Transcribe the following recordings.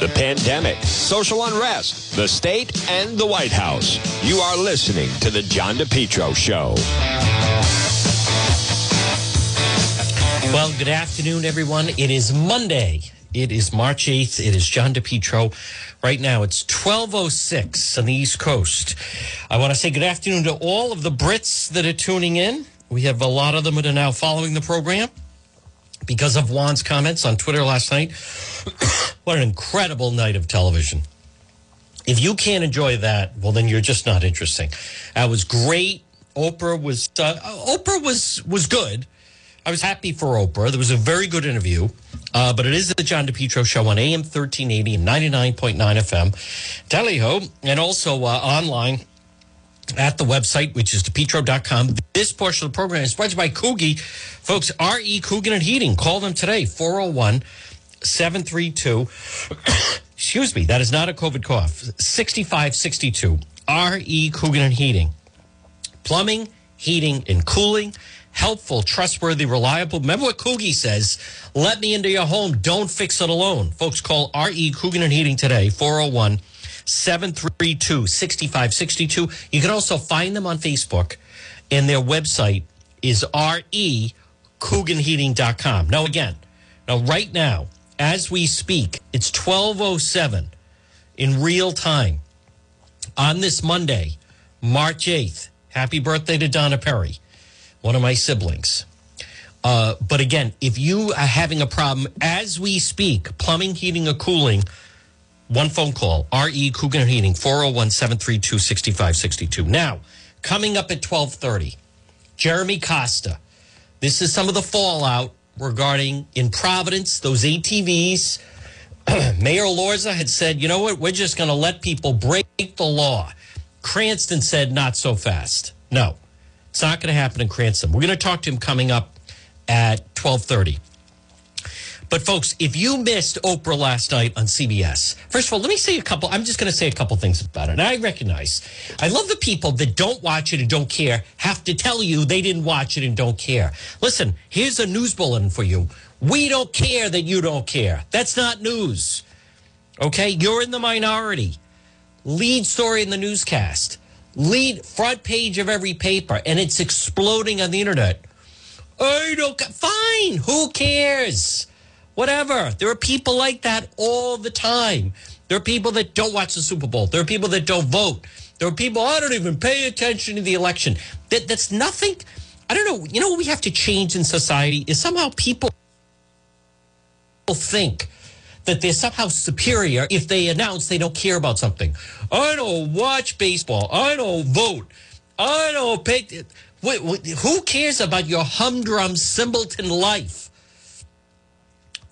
the pandemic, social unrest, the state, and the White House. You are listening to The John DePetro Show. Well, good afternoon, everyone. It is Monday. It is March 8th. It is John DePetro. Right now, it's 12.06 on the East Coast. I want to say good afternoon to all of the Brits that are tuning in. We have a lot of them that are now following the program because of Juan's comments on Twitter last night. what an incredible night of television. If you can't enjoy that, well, then you're just not interesting. That was great. Oprah was uh, Oprah was was good. I was happy for Oprah. There was a very good interview. Uh, but it is the John DePetro show on AM 1380 and 99.9 FM, Teleho, and also uh, online at the website, which is depetro.com. This portion of the program is sponsored by Coogie. Folks, R.E. Coogan and Heating. Call them today, 401 732. Excuse me, that is not a COVID cough. 6562. R.E. Coogan and Heating. Plumbing, heating, and cooling helpful, trustworthy, reliable. Remember what Coogie says let me into your home. Don't fix it alone. Folks, call R.E. Coogan and Heating today, 401 732 6562. You can also find them on Facebook, and their website is recooganheating.com. Now, again, now, right now, as we speak, it's 1207 in real time on this Monday, March 8th. Happy birthday to Donna Perry one of my siblings. Uh, but again, if you are having a problem as we speak, plumbing, heating, or cooling, one phone call, RE Coogan Heating, 401 732 6562. Now, coming up at 1230, Jeremy Costa. This is some of the fallout regarding in Providence, those ATVs. Mayor Elorza had said, you know what, we're just going to let people break the law. Cranston said, not so fast. No. It's not going to happen in Cranston. We're going to talk to him coming up at 1230. But folks, if you missed Oprah last night on CBS, first of all, let me say a couple. I'm just going to say a couple things about it. And I recognize, I love the people that don't watch it and don't care have to tell you they didn't watch it and don't care. Listen, here's a news bulletin for you. We don't care that you don't care. That's not news. Okay, you're in the minority. Lead story in the newscast lead front page of every paper and it's exploding on the internet. I don't fine, who cares? Whatever. There are people like that all the time. There are people that don't watch the Super Bowl. There are people that don't vote. There are people I don't even pay attention to the election. That that's nothing. I don't know. You know what we have to change in society is somehow people think that they're somehow superior if they announce they don't care about something. I don't watch baseball. I don't vote. I don't pay. Wait, wait, who cares about your humdrum simpleton life?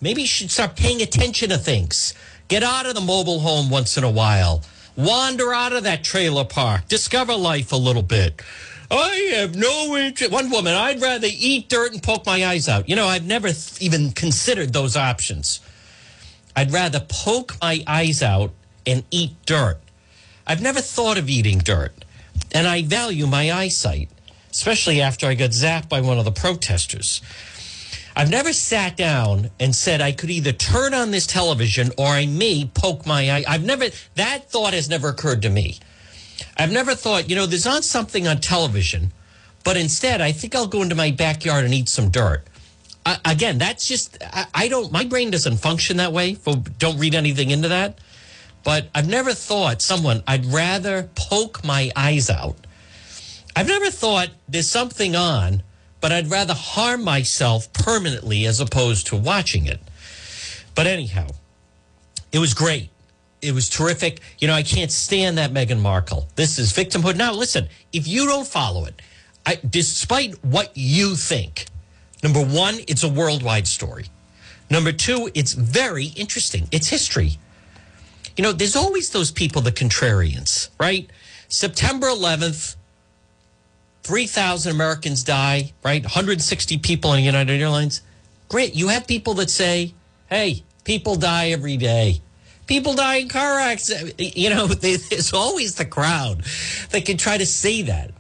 Maybe you should start paying attention to things. Get out of the mobile home once in a while. Wander out of that trailer park. Discover life a little bit. I have no interest. One woman, I'd rather eat dirt and poke my eyes out. You know, I've never th- even considered those options. I'd rather poke my eyes out and eat dirt. I've never thought of eating dirt, and I value my eyesight, especially after I got zapped by one of the protesters. I've never sat down and said I could either turn on this television or I may poke my eye. I've never, that thought has never occurred to me. I've never thought, you know, there's on something on television, but instead I think I'll go into my backyard and eat some dirt again, that's just I, I, don't. My brain doesn't function that way. Don't read anything into that. But I've never thought someone I'd rather poke my eyes out. I've never thought there's something on, but I'd rather harm myself permanently as opposed to watching it. But anyhow, it was great. It was terrific. You know, I can't stand that Meghan Markle. This is victimhood. Now, listen, if you don't follow it, I, despite what you think, Number one, it's a worldwide story. Number two, it's very interesting. It's history. You know, there's always those people, the contrarians, right? September 11th, 3,000 Americans die, right? 160 people on United Airlines. Great. You have people that say, hey, people die every day. People die in car accidents. You know, there's always the crowd that can try to say that.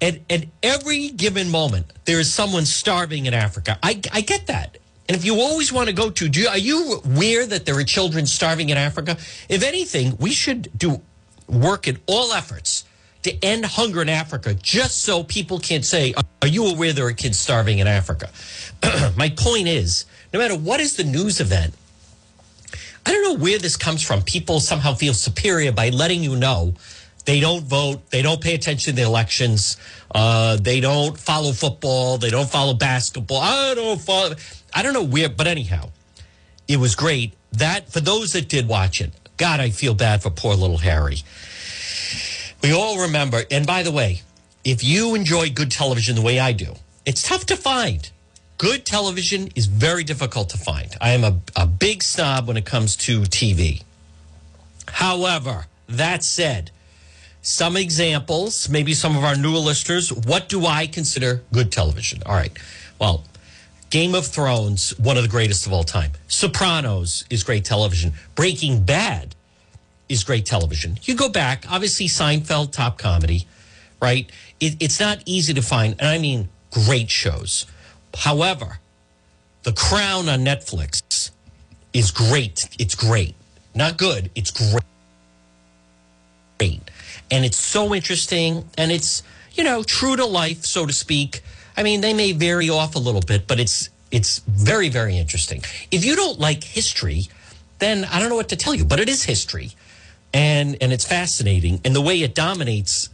And at every given moment, there is someone starving in Africa. I, I get that. And if you always want to go to, do you, are you aware that there are children starving in Africa? If anything, we should do work in all efforts to end hunger in Africa, just so people can't say, "Are you aware there are kids starving in Africa?" My point is, no matter what is the news event, I don't know where this comes from. People somehow feel superior by letting you know they don't vote, they don't pay attention to the elections, uh, they don't follow football, they don't follow basketball. I don't follow. I don't know where, but anyhow, it was great. That for those that did watch it, God, I feel bad for poor little Harry. We all remember, and by the way, if you enjoy good television the way I do, it's tough to find. Good television is very difficult to find. I am a, a big snob when it comes to TV. However, that said, some examples, maybe some of our newer listeners, what do I consider good television? All right. Well, Game of Thrones, one of the greatest of all time. Sopranos is great television. Breaking Bad is great television. You go back, obviously Seinfeld, top comedy, right? It, it's not easy to find, and I mean great shows. However, The Crown on Netflix is great. It's great. Not good, it's great. Great. And it's so interesting, and it's, you know, true to life, so to speak. I mean, they may vary off a little bit, but it's it's very, very interesting. If you don't like history, then I don't know what to tell you, but it is history and and it's fascinating. And the way it dominates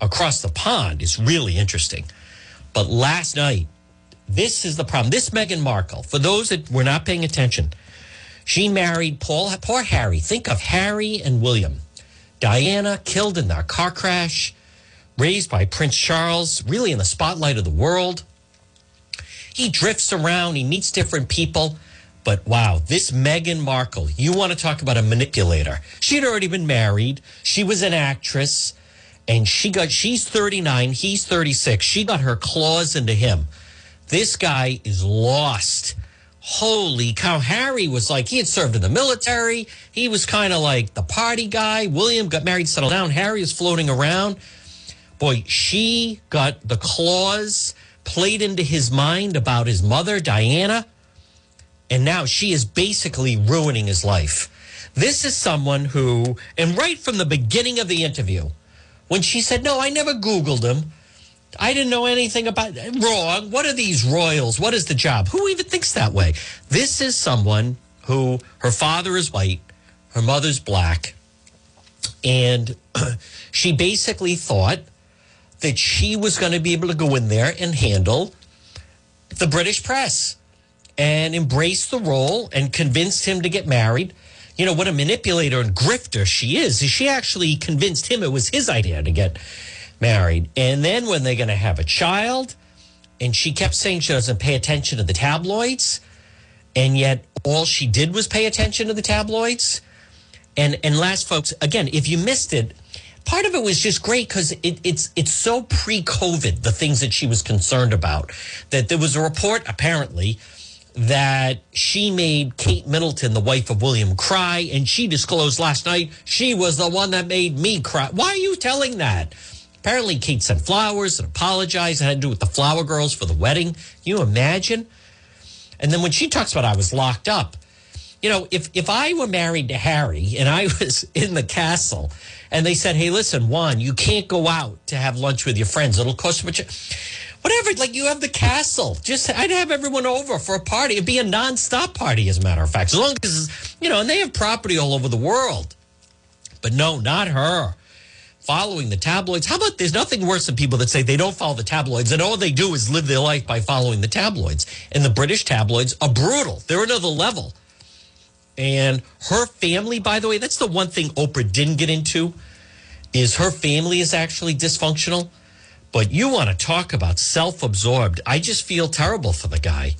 across the pond is really interesting. But last night this is the problem. This meghan markle for those that were not paying attention she married paul poor harry. Think of harry and william. Diana killed in that car crash raised by prince charles really in the spotlight of the world. He drifts around. He meets different people but wow, this Meghan Markle, you want to talk about a manipulator. She had already been married. She was an actress and she got, she's 39, he's 36. She got her claws into him. This guy is lost. Holy cow. Harry was like, he had served in the military. He was kind of like the party guy. William got married, settled down. Harry is floating around. Boy, she got the claws played into his mind about his mother, Diana and now she is basically ruining his life. This is someone who, and right from the beginning of the interview, when she said, No, I never Googled him. I didn't know anything about wrong. What are these royals? What is the job? Who even thinks that way? This is someone who her father is white, her mother's black, and she basically thought that she was going to be able to go in there and handle the British press and embraced the role and convinced him to get married. You know, what a manipulator and grifter she is. She actually convinced him it was his idea to get married. And then when they're going to have a child, and she kept saying she doesn't pay attention to the tabloids, and yet all she did was pay attention to the tabloids. And and last, folks, again, if you missed it, part of it was just great because it, it's it's so pre-COVID the things that she was concerned about that there was a report apparently that she made Kate Middleton, the wife of William, cry, and she disclosed last night she was the one that made me cry. Why are you telling that? Apparently, Kate sent flowers and apologized. It had to do with the flower girls for the wedding. Can you imagine? And then when she talks about I was locked up, you know, if if I were married to Harry and I was in the castle and they said, "Hey, listen, Juan, you can't go out to have lunch with your friends. It'll cost you much." Whatever. Like you have the castle. Just I'd have everyone over for a party. It'd be a non-stop party, as a matter of fact. As long as you know, and they have property all over the world. But no, not her. Following the tabloids. How about there's nothing worse than people that say they don't follow the tabloids and all they do is live their life by following the tabloids. And the British tabloids are brutal. They're another level. And her family, by the way, that's the one thing Oprah didn't get into, is her family is actually dysfunctional. But you want to talk about self absorbed. I just feel terrible for the guy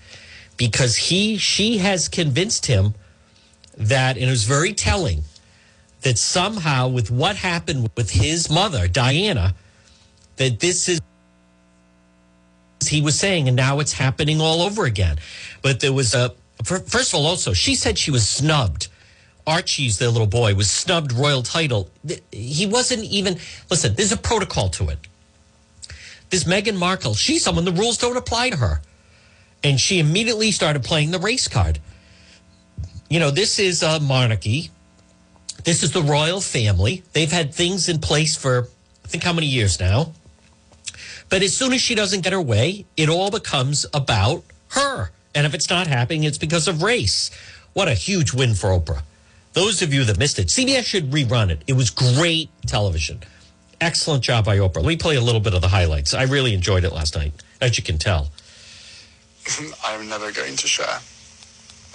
because he, she has convinced him that, and it was very telling, that somehow with what happened with his mother, Diana, that this is, he was saying, and now it's happening all over again. But there was a, first of all, also, she said she was snubbed. Archie's their little boy was snubbed royal title. He wasn't even, listen, there's a protocol to it this Meghan Markle, she's someone the rules don't apply to her. And she immediately started playing the race card. You know, this is a monarchy. This is the royal family. They've had things in place for, I think, how many years now? But as soon as she doesn't get her way, it all becomes about her. And if it's not happening, it's because of race. What a huge win for Oprah. Those of you that missed it, CBS should rerun it. It was great television. Excellent job by Oprah. Let me play a little bit of the highlights. I really enjoyed it last night, as you can tell. I'm never going to share.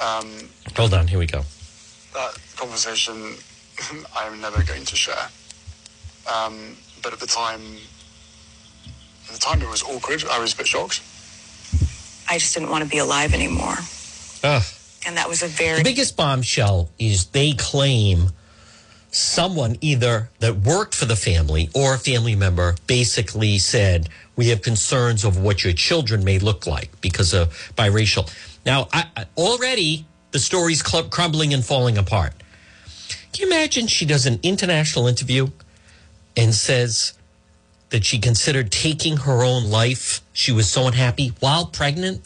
Um, Hold on, here we go. that conversation, I'm never going to share. Um, but at the time, at the time it was awkward. I was a bit shocked. I just didn't want to be alive anymore. Ugh. And that was a The very biggest bombshell is they claim someone either that worked for the family or a family member basically said, We have concerns of what your children may look like because of biracial. Now, I, already the story's crumbling and falling apart. Can you imagine she does an international interview and says that she considered taking her own life? She was so unhappy while pregnant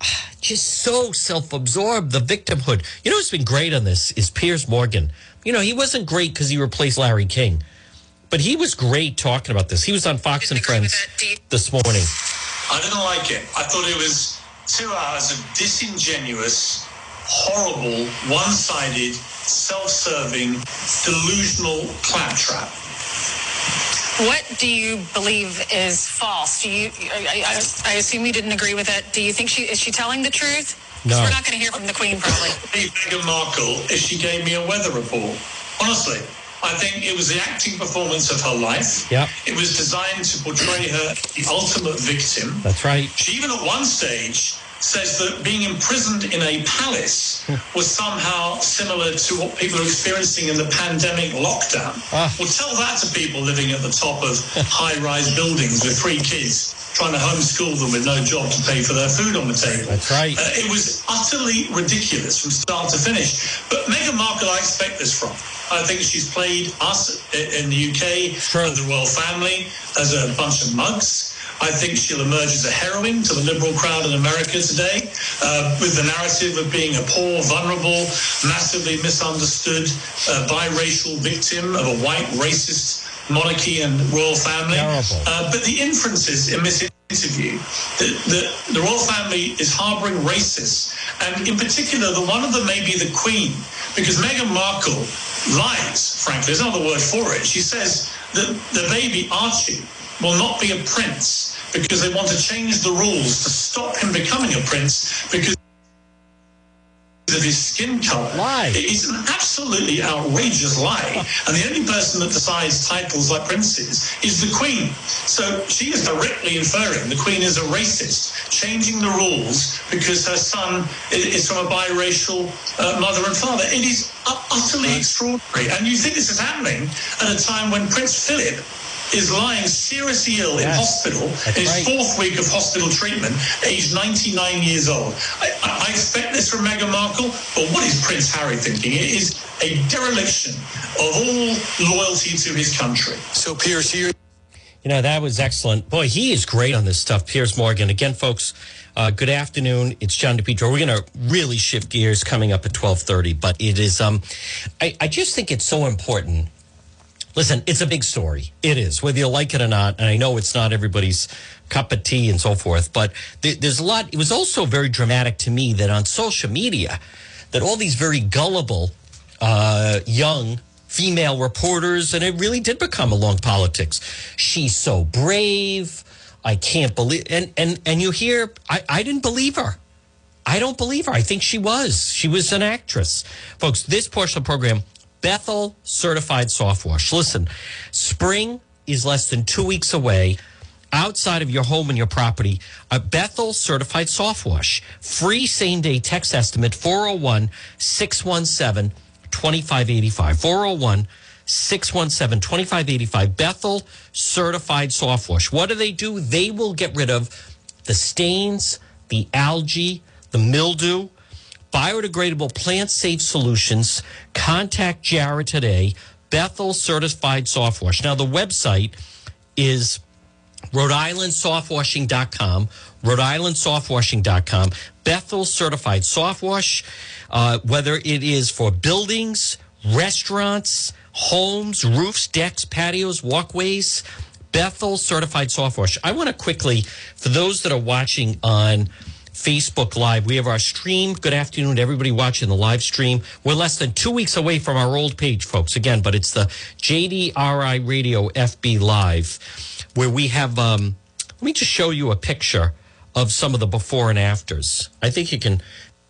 just so self-absorbed the victimhood you know who's been great on this is piers morgan you know he wasn't great because he replaced larry king but he was great talking about this he was on fox and friends this morning I didn't like it. I thought it was two hours of disingenuous, horrible, one sided, self serving, delusional claptrap. What do you believe is false? Do you? I, I, I assume you didn't agree with it. Do you think she is she telling the truth? No. We're not going to hear from the Queen probably. Be Meghan Markle if she gave me a weather report. Honestly, I think it was the acting performance of her life. Yep. It was designed to portray her the ultimate victim. that's right She even at one stage says that being imprisoned in a palace was somehow similar to what people are experiencing in the pandemic lockdown. Ah. Well, tell that to people living at the top of high rise buildings with three kids trying to homeschool them with no job to pay for their food on the table. That's right. Uh, it was utterly ridiculous from start to finish. But Meghan Markle, I expect this from. I think she's played us in the UK and the royal family as a bunch of mugs. I think she'll emerge as a heroine to the liberal crowd in America today, uh, with the narrative of being a poor, vulnerable, massively misunderstood, uh, biracial victim of a white racist monarchy and royal family. Uh, but the inferences in this interview that, that the royal family is harboring racists, and in particular, the one of them may be the Queen, because Meghan Markle lies. Frankly, there's another word for it. She says that the baby Archie will not be a prince because they want to change the rules to stop him becoming a prince because of his skin color. Lie. It's an absolutely outrageous lie. And the only person that decides titles like princes is the Queen. So she is directly inferring the Queen is a racist, changing the rules because her son is from a biracial uh, mother and father. It is utterly extraordinary. And you think this is happening at a time when Prince Philip is lying seriously ill in hospital, That's in his right. fourth week of hospital treatment, aged 99 years old. I, I I expect this from Meghan Markle, but what is Prince Harry thinking? It is a dereliction of all loyalty to his country. So, Piers, here You know, that was excellent. Boy, he is great on this stuff, Piers Morgan. Again, folks, uh, good afternoon. It's John DePetro. We're going to really shift gears coming up at 1230, but it is, um, I, I just think it's so important. Listen, it's a big story. It is, whether you like it or not. And I know it's not everybody's cup of tea and so forth, but there, there's a lot. It was also very dramatic to me that on social media, that all these very gullible, uh, young female reporters, and it really did become along politics. She's so brave. I can't believe, and and and you hear, I, I didn't believe her. I don't believe her. I think she was. She was an actress. Folks, this portion of the program, Bethel Certified Soft Wash. Listen, spring is less than two weeks away. Outside of your home and your property, a Bethel Certified Soft Wash. Free same day text estimate 401 617 2585. 401 617 2585. Bethel Certified Soft Wash. What do they do? They will get rid of the stains, the algae, the mildew, biodegradable plant safe solutions. Contact Jared today. Bethel Certified Soft Wash. Now, the website is Rhode Island Softwashing.com, Rhode Island Softwashing.com, Bethel Certified Soft Wash, uh, whether it is for buildings, restaurants, homes, roofs, decks, patios, walkways, Bethel Certified Soft Wash. I want to quickly, for those that are watching on Facebook Live, we have our stream. Good afternoon to everybody watching the live stream. We're less than two weeks away from our old page, folks, again, but it's the JDRI Radio FB Live where we have, um, let me just show you a picture of some of the before and afters. I think you can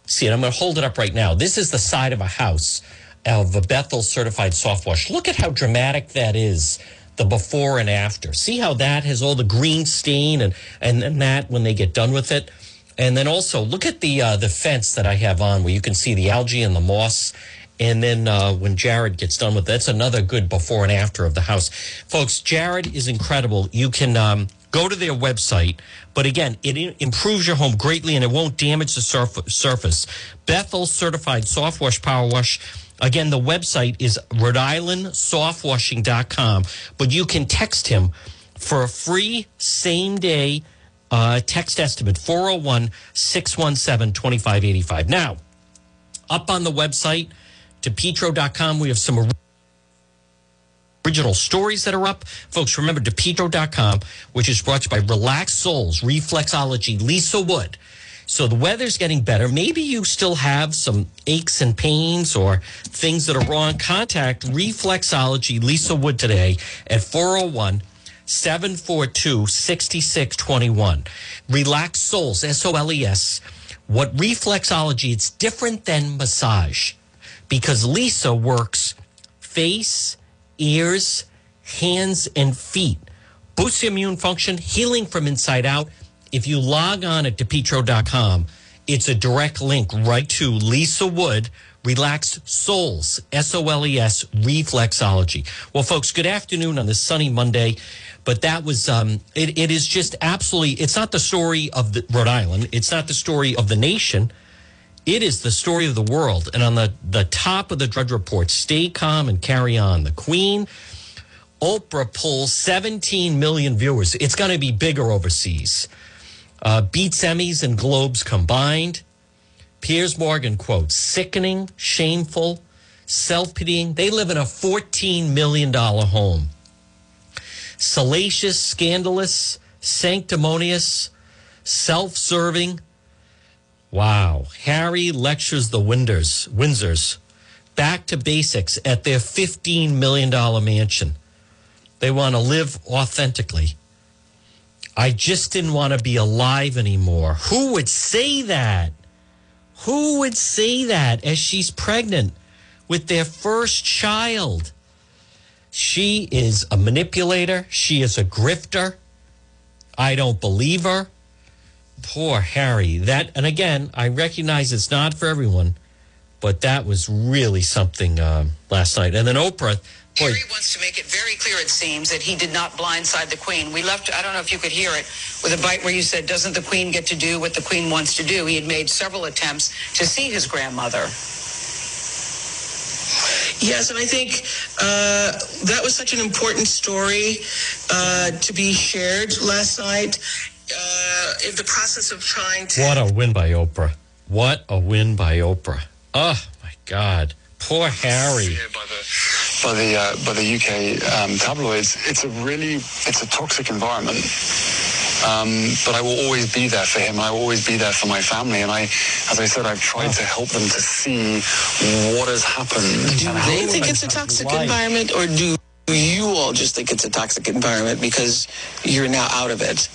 see it. I'm going to hold it up right now. This is the side of a house of a Bethel certified soft wash. Look at how dramatic that is. The before and after. See how that has all the green stain and, and, and that when they get done with it. And then also look at the uh, the fence that I have on where you can see the algae and the moss. And then uh, when Jared gets done with it, that's another good before and after of the house. Folks, Jared is incredible. You can um, go to their website, but again, it improves your home greatly and it won't damage the surf- surface. Bethel Certified Soft Wash Power Wash. Again, the website is Rhode Island Softwashing.com, but you can text him for a free same day uh, text estimate 401 617 2585. Now, up on the website, depetro.com, we have some original stories that are up. Folks, remember depetro.com, which is brought to you by Relax Soles, Reflexology, Lisa Wood. So the weather's getting better. Maybe you still have some aches and pains or things that are wrong. Contact Reflexology, Lisa Wood today at 401 742 6621. Relax Soles, S O L E S. What reflexology, it's different than massage because Lisa works face, ears, hands, and feet. Boosts immune function, healing from inside out. If you log on at depetro.com, it's a direct link right to Lisa Wood, Relax Soles, S O L E S, Reflexology. Well, folks, good afternoon on this sunny Monday. But that was, um, it, it is just absolutely, it's not the story of the, Rhode Island. It's not the story of the nation. It is the story of the world. And on the, the top of the Drudge Report, stay calm and carry on. The Queen, Oprah pulls 17 million viewers. It's going to be bigger overseas. Uh, beats Emmys and Globes combined. Piers Morgan quote, sickening, shameful, self pitying. They live in a $14 million home. Salacious, scandalous, sanctimonious, self serving. Wow. Harry lectures the Winders, Windsors back to basics at their $15 million mansion. They want to live authentically. I just didn't want to be alive anymore. Who would say that? Who would say that as she's pregnant with their first child? She is a manipulator. She is a grifter. I don't believe her. Poor Harry. That, and again, I recognize it's not for everyone, but that was really something um, last night. And then Oprah, boy, Harry wants to make it very clear, it seems, that he did not blindside the Queen. We left, I don't know if you could hear it, with a bite where you said, doesn't the Queen get to do what the Queen wants to do? He had made several attempts to see his grandmother. Yes, and I think uh, that was such an important story uh, to be shared last night. Uh, in the process of trying to. what a win by Oprah. What a win by Oprah. Oh, my God. Poor Harry. By the uh, by the UK um, tabloids. It's a really it's a toxic environment. Um, but I will always be there for him. I will always be there for my family. And I, as I said, I've tried to help them to see what has happened. Do they think it's a toxic Life. environment, or do you all just think it's a toxic environment because you're now out of it?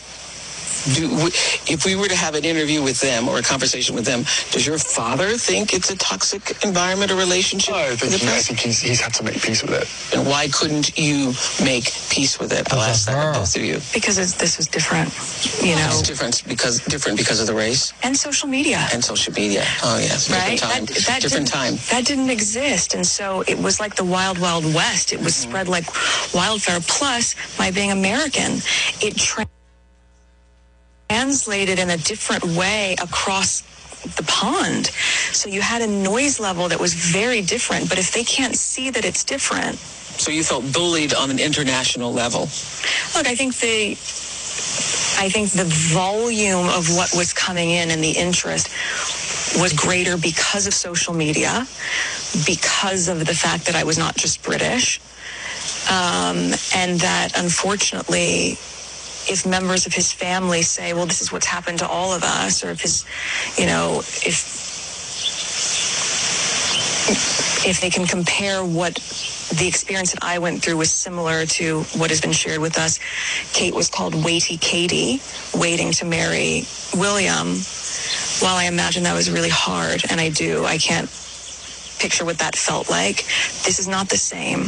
Do, if we were to have an interview with them or a conversation with them, does your father think it's a toxic environment or relationship? I think, the he, I press? think he's, he's had to make peace with it. And why couldn't you make peace with it? I'll Because ask that both of you. Because it's, this was different, you know, It's different because different because of the race and social media. and social media. Oh yes, right? different time. That, that different didn't, time. That didn't exist. And so it was like the wild, wild west. It was Mm-hmm. spread like wildfire. Plus, my being American, it tra- translated in a different way across the pond. So you had a noise level that was very different. But if they can't see that it's different, So you felt bullied on an international level. look, I think the. I think the volume of what was coming in and the interest was greater because of social media, because of the fact that I was not just British, um, and that unfortunately, if members of his family say, well, this is what's happened to all of us, or if his, you know, if if they can compare what the experience that I went through was similar to what has been shared with us. Kate was called Waity Katie, waiting to marry William. While I imagine that was really hard, and I do, I can't picture what that felt like. This is not the same.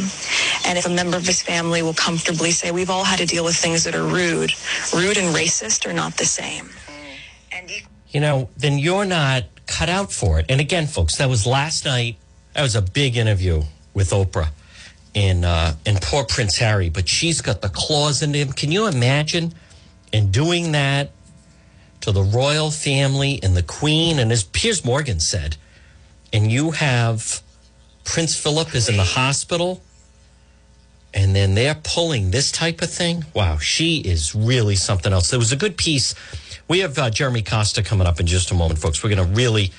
And if a member of his family will comfortably say, we've all had to deal with things that are rude, rude and racist are not the same. And you- you know, then you're not cut out for it. And again, folks, that was last night. That was a big interview with Oprah and uh, and poor Prince Harry. But she's got the claws in him. Can you imagine? And doing that to the royal family and the Queen, and as Piers Morgan said, and you have Prince Philip is in the hospital, and then they're pulling this type of thing. Wow, she is really something else. There was a good piece. We have uh, Jeremy Costa coming up in just a moment, folks. We're going to really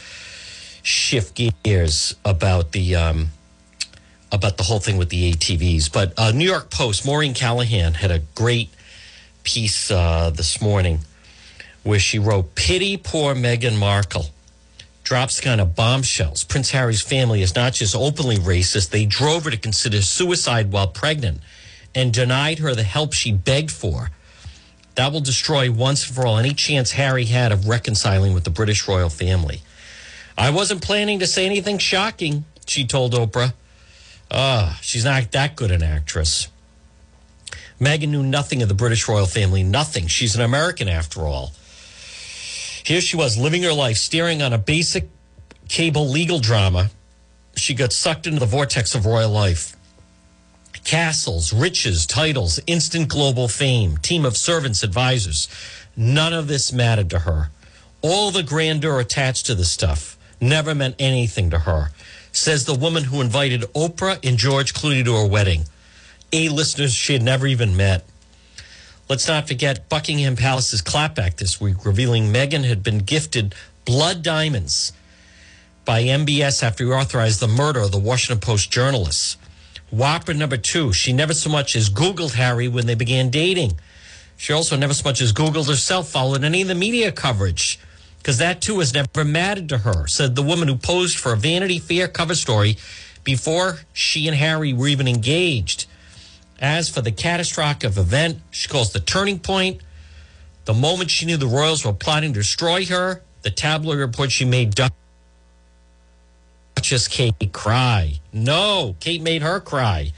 shift gears about the um, about the whole thing with the ATVs. But uh, New York Post, Maureen Callahan had a great piece uh, this morning where she wrote, "Pity poor Meghan Markle." Drops kind of bombshells. Prince Harry's family is not just openly racist, they drove her to consider suicide while pregnant and denied her the help she begged for. That will destroy once and for all any chance Harry had of reconciling with the British royal family. I wasn't planning to say anything shocking, she told Oprah. Ah, she's not that good an actress. Meghan knew nothing of the British royal family, nothing. She's an American after all. Here she was living her life, staring on a basic cable legal drama. She got sucked into the vortex of royal life. Castles, riches, titles, instant global fame, team of servants, advisors. None of this mattered to her. All the grandeur attached to the stuff never meant anything to her, says the woman who invited Oprah and George Clooney to her wedding. A listeners she had never even met. Let's not forget Buckingham Palace's clapback this week, revealing Meghan had been gifted blood diamonds by MBS after he authorized the murder of the Washington Post journalists. Whopper number two, she never so much as Googled Harry when they began dating. She also never so much as Googled herself, followed any of the media coverage, because that too has never mattered to her, said the woman who posed for a Vanity Fair cover story before she and Harry were even engaged. As for the catastrophic event, she calls the turning point, the moment she knew the royals were plotting to destroy her, the tabloid report she made Duchess Kate cry. No, Kate made her cry.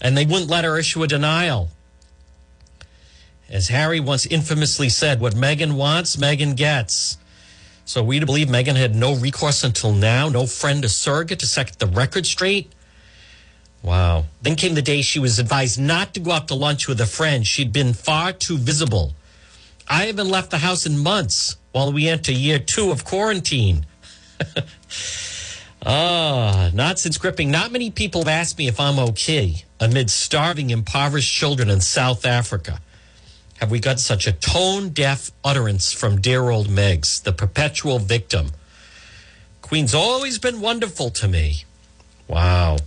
And they wouldn't let her issue a denial. As Harry once infamously said, what Meghan wants, Meghan gets. So we to believe Meghan had no recourse until now, no friend or surrogate to set the record straight. Wow. Then came the day she was advised not to go out to lunch with a friend. She'd been far too visible. I haven't left the house in months while we enter year two of quarantine. Ah, not since gripping. Not many people have asked me if I'm okay amid starving, impoverished children in South Africa. Have we got such a tone deaf utterance from dear old Megs, the perpetual victim? Queen's always been wonderful to me. Wow.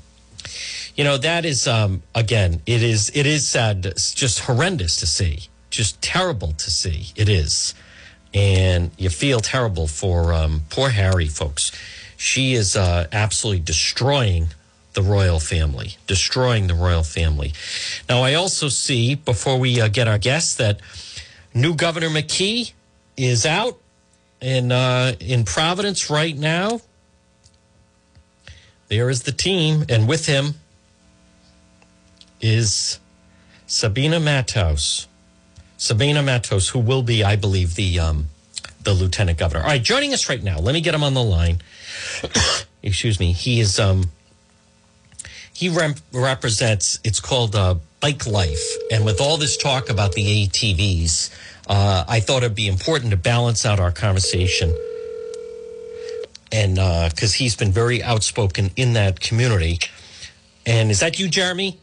You know, that is um again, it is it is sad, just horrendous to see. Just terrible to see. It is. And you feel terrible for um poor Harry folks. She is uh absolutely destroying the royal family, destroying the royal family. Now, I also see before we uh, get our guests that new Governor McKee is out in uh, in Providence right now. There is the team, and with him is Sabina Matos. Sabina Matos, who will be, I believe, the um, the lieutenant governor. All right, joining us right now. Let me get him on the line. Excuse me. He is um, he represents. It's called uh, Bike Life, and with all this talk about the ATVs, uh, I thought it'd be important to balance out our conversation. And because he's been very outspoken in that community. And is that you, Jeremy?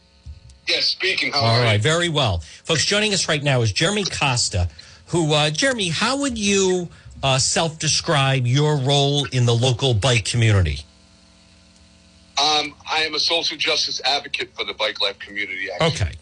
Yes, speaking. How All right, you? very well. Folks, joining us right now is Jeremy Costa, who, uh, Jeremy, how would you uh, self describe your role in the local bike community? Um, I am a social justice advocate for the bike life community. Actually. Okay.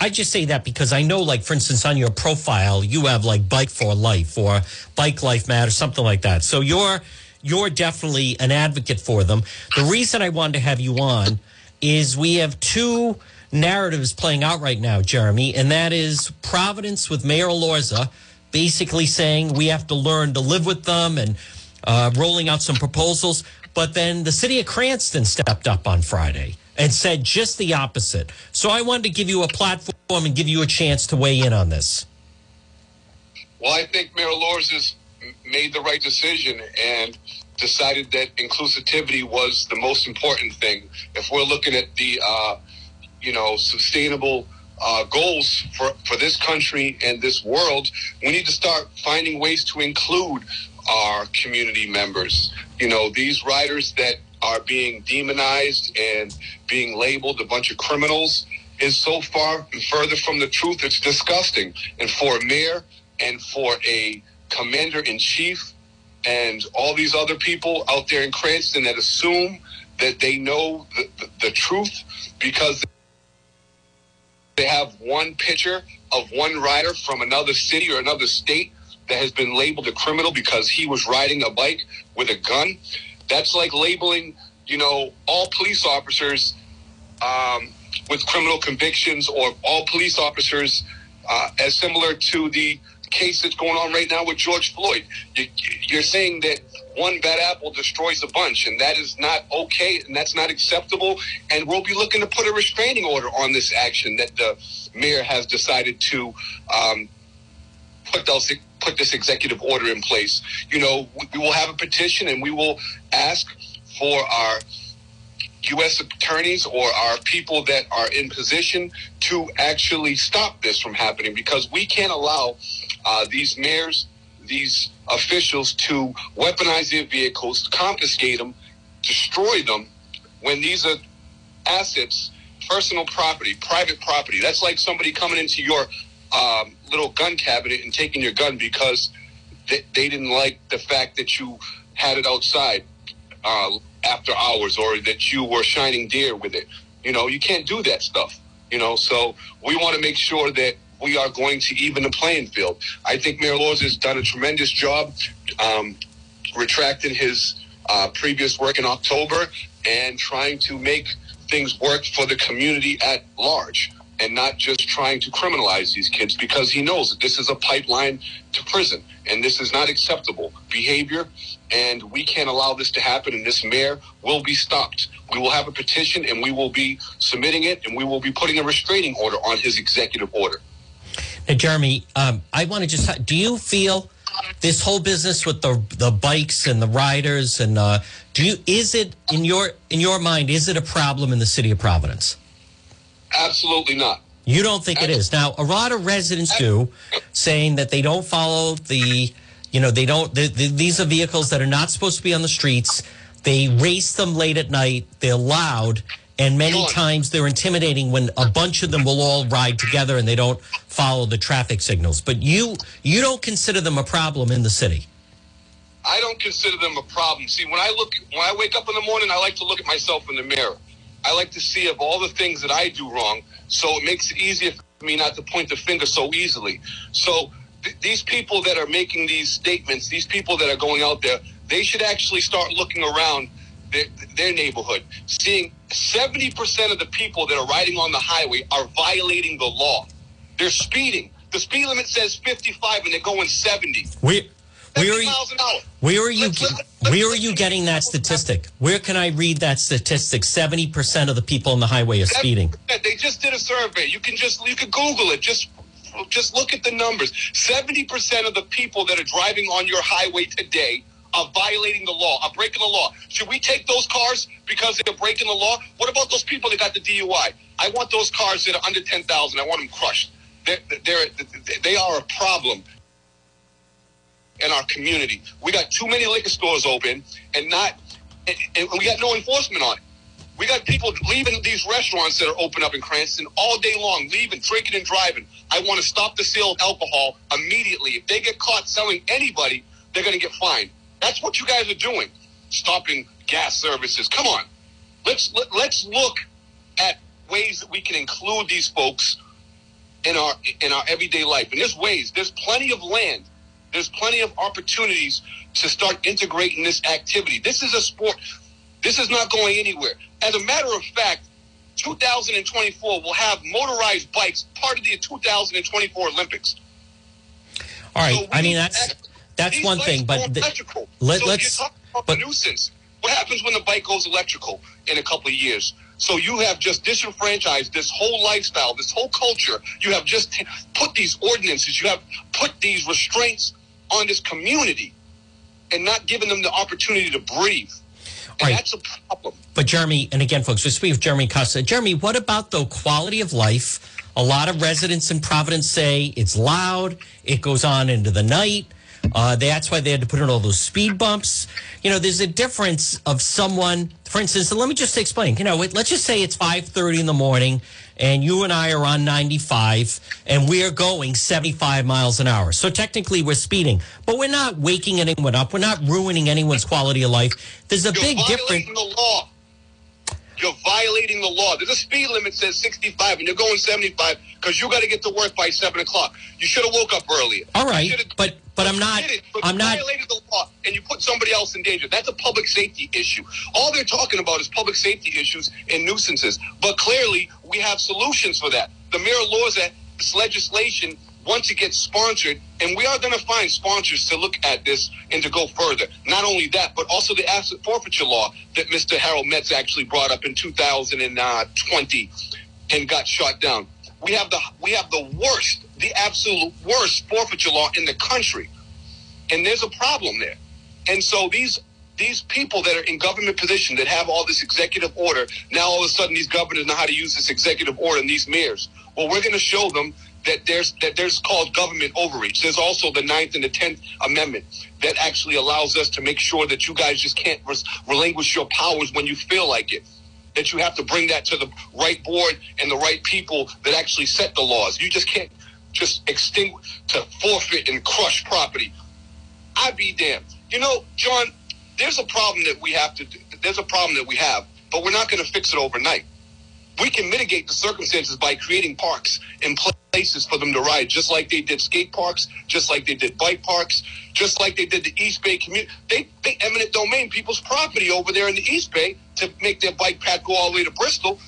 I just say that because I know, like, for instance, on your profile, you have like Bike for Life or Bike Life Matter, something like that. So you're you're definitely an advocate for them. The reason I wanted to have you on is we have two narratives playing out right now, Jeremy, and that is Providence with Mayor Elorza basically saying we have to learn to live with them and uh, rolling out some proposals. But then the city of Cranston stepped up on Friday and said just the opposite. So I wanted to give you a platform and give you a chance to weigh in on this. Well, I think Mayor Lorz made the right decision and decided that inclusivity was the most important thing. If we're looking at the, uh, you know, sustainable uh, goals for, for this country and this world, we need to start finding ways to include our community members. You know, these riders that are being demonized and being labeled a bunch of criminals is so far and further from the truth. It's disgusting. And for a mayor and for a commander in chief and all these other people out there in Cranston that assume that they know the, the, the truth because they have one picture of one rider from another city or another state that has been labeled a criminal because he was riding a bike with a gun. That's like labeling, you know, all police officers um, with criminal convictions or all police officers uh, as similar to the case that's going on right now with George Floyd. You, you're saying that one bad apple destroys a bunch, and that is not okay, and that's not acceptable. And we'll be looking to put a restraining order on this action that the mayor has decided to um, put those put this executive order in place. You know, we will have a petition, and we will ask for our U.S. attorneys or our people that are in position to actually stop this from happening because we can't allow uh, these mayors, these officials to weaponize their vehicles, confiscate them, destroy them when these are assets, personal property, private property. That's like somebody coming into your um, little gun cabinet and taking your gun because they, they didn't like the fact that you had it outside. Uh, after hours or that you were shining deer with it. You know, you can't do that stuff. You know, so we want to make sure that we are going to even the playing field. I think Mayor Laws has done a tremendous job um, retracting his uh, previous work in October and trying to make things work for the community at large and not just trying to criminalize these kids because he knows that this is a pipeline to prison and this is not acceptable behavior and we can't allow this to happen and this mayor will be stopped we will have a petition and we will be submitting it and we will be putting a restraining order on his executive order now jeremy um, i want to just do you feel this whole business with the the bikes and the riders and uh, do you is it in your in your mind is it a problem in the city of providence Absolutely not. You don't think it is. Now, a lot of residents do, saying that they don't follow the, you know, they don't, the, the, these are vehicles that are not supposed to be on the streets. They race them late at night. They're loud. And many times they're intimidating when a bunch of them will all ride together and they don't follow the traffic signals. But you, you don't consider them a problem in the city. I don't consider them a problem. See, when I look, when I wake up in the morning, I like to look at myself in the mirror. I like to see of all the things that I do wrong, so it makes it easier for me not to point the finger so easily. So th- these people that are making these statements, these people that are going out there, they should actually start looking around their, their neighborhood, seeing 70% of the people that are riding on the highway are violating the law. They're speeding. The speed limit says 55 and they're going 70. We, where are you, where are you where are you getting that statistic? Where can I read that statistic? Seventy percent of the people on the highway are speeding. They just did a survey. You can just you can Google it. Just just look at the numbers. Seventy percent of the people that are driving on your highway today are violating the law, are breaking the law. Should we take those cars because they're breaking the law? What about those people that got the DUI? I want those cars that are under ten thousand. I want them crushed. They're, they're, they are a problem in our community. We got too many liquor stores open and not, and we got no enforcement on it. We got people leaving these restaurants that are open up in Cranston all day long, leaving, drinking and driving. I want to stop the sale of alcohol immediately. If they get caught selling anybody, they're going to get fined. That's what you guys are doing. Stopping gas services. Come on. Let's let, let's look at ways that we can include these folks in our in our everyday life. And there's ways. There's plenty of land. There's plenty of opportunities to start integrating this activity. This is a sport. This is not going anywhere. As a matter of fact, 2024 will have motorized bikes part of the 2024 Olympics. All right. So I mean, that's that's these one thing, but the- electrical. let- so let's- you talk about but- the nuisance. What happens when the bike goes electrical in a couple of years? So you have just disenfranchised this whole lifestyle, this whole culture. You have just put these ordinances, you have put these restraints on this community, and not given them the opportunity to breathe. And Right. that's a problem. But Jeremy, and again, folks, we speak of Jeremy Costa. Jeremy, what about the quality of life? A lot of residents in Providence say it's loud. It goes on into the night. Uh, that's why they had to put in all those speed bumps. You know, there's a difference of someone. For instance, let me just explain. You know, let's just say it's 5:30 in the morning, and you and I are on 95, and we're going 75 miles an hour. So technically, we're speeding, but we're not waking anyone up. We're not ruining anyone's quality of life. There's a You're big difference. the law. You're violating the law. There's a speed limit says 65, and you're going 75 because you got to get to work by seven o'clock. You should have woke up earlier. All right, but but I'm not. it, but I'm you not. violated the law and you put somebody else in danger. That's a public safety issue. All they're talking about is public safety issues and nuisances. But clearly, we have solutions for that. The Mayor Laws this legislation, once it gets sponsored, and we are going to find sponsors to look at this and to go further. Not only that, but also the asset forfeiture law that Mr. Harold Metts actually brought up in 2020 uh, and got shot down. We have the we have the worst, the absolute worst forfeiture law in the country and there's a problem there. And so these these people that are in government position that have all this executive order, now all of a sudden these governors know how to use this executive order and these mayors. Well, we're going to show them that there's that there's called government overreach. There's also the Ninth and the Tenth Amendment that actually allows us to make sure that you guys just can't res- relinquish your powers when you feel like it. That you have to bring that to the right board and the right people that actually set the laws. You just can't just extinguish to forfeit and crush property. I be damned. You know, John, there's a problem that we have to do. There's a problem that we have, but we're not going to fix it overnight. We can mitigate the circumstances by creating parks and places for them to ride, just like they did skate parks, just like they did bike parks, just like they did the East Bay community. They, they eminent domain people's property over there in the East Bay to make their bike path go all the way to Bristol.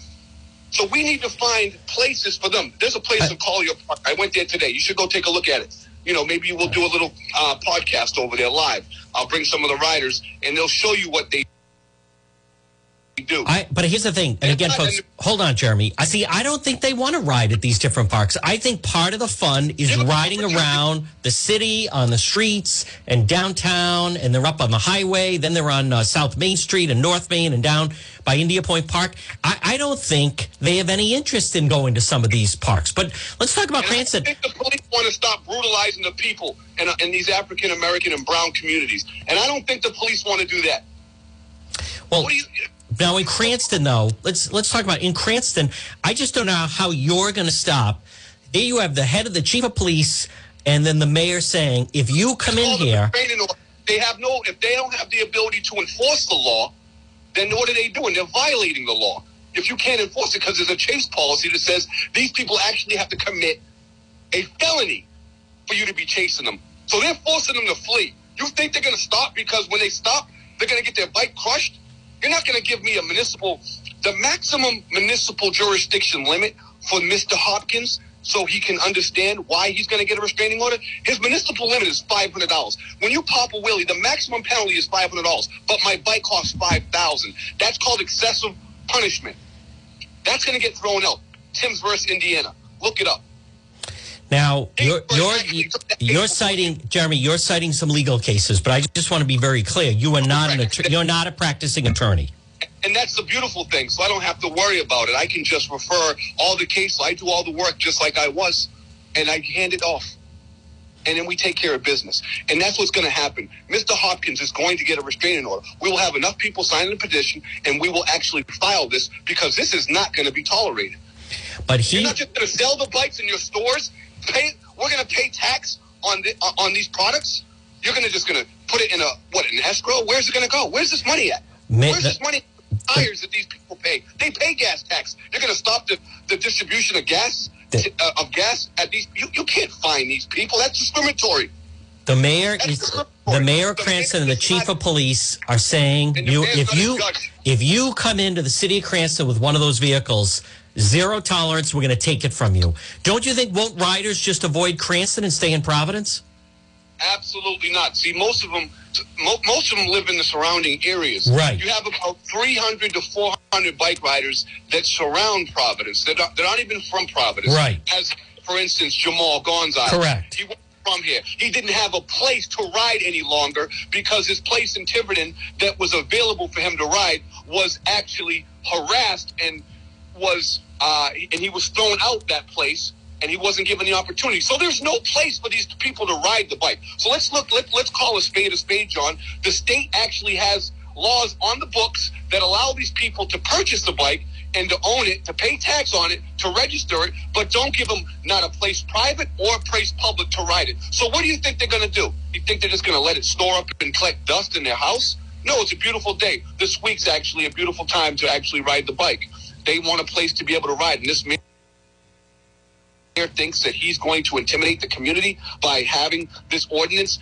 So we need to find places for them. There's a place in Collier Park. I went there today. You should go take a look at it. You know, maybe we'll do a little uh, podcast over there live. I'll bring some of the riders, and they'll show you what they do. I, but here's the thing, and again, folks, hold on, Jeremy. I see. I don't think they want to ride at these different parks. I think part of the fun is riding around the city on the streets and downtown, and they're up on the highway. Then they're on uh, South Main Street and North Main and down by India Point Park. I, I don't think they have any interest in going to some of these parks. But let's talk about And I think the police want to stop brutalizing the people in, in these African American and brown communities, and I don't think the police want to do that. Well, What do you? Now in Cranston, though, let's let's talk about in Cranston. I just don't know how you're going to stop. There you have the head of the chief of police, and then the mayor saying, "If you come in here. They have no. If they don't have the ability to enforce the law, then what are they doing? They're violating the law. If you can't enforce it because there's a chase policy that says these people actually have to commit a felony for you to be chasing them. So they're forcing them to flee. You think they're going to stop because when they stop, they're going to get their bike crushed? You're not going to give me a municipal, the maximum municipal jurisdiction limit for Mr. Hopkins so he can understand why he's going to get a restraining order. His municipal limit is $500. When you pop a wheelie, the maximum penalty is $500, but my bike costs 5000 That's called excessive punishment. That's going to get thrown out. Timbs versus Indiana. Look it up. Now you're you're you're citing Jeremy, you're citing some legal cases, but I just want to be very clear: you are not an you're not a practicing attorney." And that's the beautiful thing. So I don't have to worry about it. I can just refer all the cases. I do all the work just like I was, and I hand it off. and then we take care of business. And that's what's going to happen. Mr. Hopkins is going to get a restraining order. We will have enough people signing the petition, and we will actually file this because this is not going to be tolerated. But he You're not just going to sell the bikes in your stores. Pay. We're going to pay tax on the, uh, on these products. You're going to just to put it in a what an escrow. Where's it going to go? Where's this money at? Where's this money? Tires that these people pay. They pay gas tax. You're going to stop the, the distribution of gas The- uh, of gas at these. You, you can't find these people. That's discriminatory. the mayor is the mayor of Cranston and the chief of police are saying you if you if you come into the city of Cranston with one of those vehicles, zero tolerance. We're going to take it from you. Don't you think won't riders just avoid Cranston and stay in Providence? Absolutely not. See, most of them, mo- most of them live in the surrounding areas. Right. You have about 300 to 400 bike riders that surround Providence. That are, that aren't even from Providence. Right. As, for instance, Jamal Gonzalez. Correct. He from here. He didn't have a place to ride any longer because his place in Tiverton that was available for him to ride was actually harassed and was uh, and he was thrown out that place and he wasn't given the opportunity. So there's no place for these people to ride the bike. So let's look. Let, let's call a spade a spade, John. The state actually has laws on the books that allow these people to purchase the bike and to own it, to pay tax on it, to register it, but don't give them not a place private or a place public to ride it. So what do you think they're going to do? You think they're just going to let it store up and collect dust in their house? No, it's a beautiful day. This week's actually a beautiful time to actually ride the bike. They want a place to be able to ride, and this mayor thinks that he's going to intimidate the community by having this ordinance.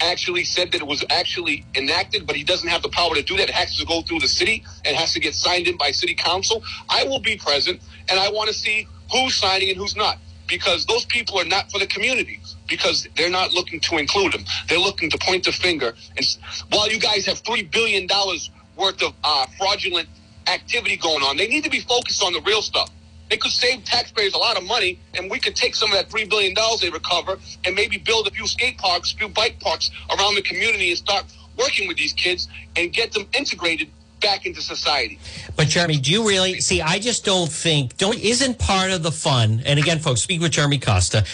Actually, said that it was actually enacted, but he doesn't have the power to do that. It has to go through the city and has to get signed in by city council. I will be present, and I want to see who's signing and who's not, because those people are not for the community. Because they're not looking to include them. They're looking to point the finger. And while you guys have three billion dollars worth of uh, fraudulent activity going on, they need to be focused on the real stuff. They could save taxpayers a lot of money, and we could take some of that three billion dollars they recover and maybe build a few skate parks, a few bike parks around the community, and start working with these kids and get them integrated back into society. But Jeremy, do you really see? I just don't think don't isn't part of the fun. And again, folks, speak with Jeremy Costa.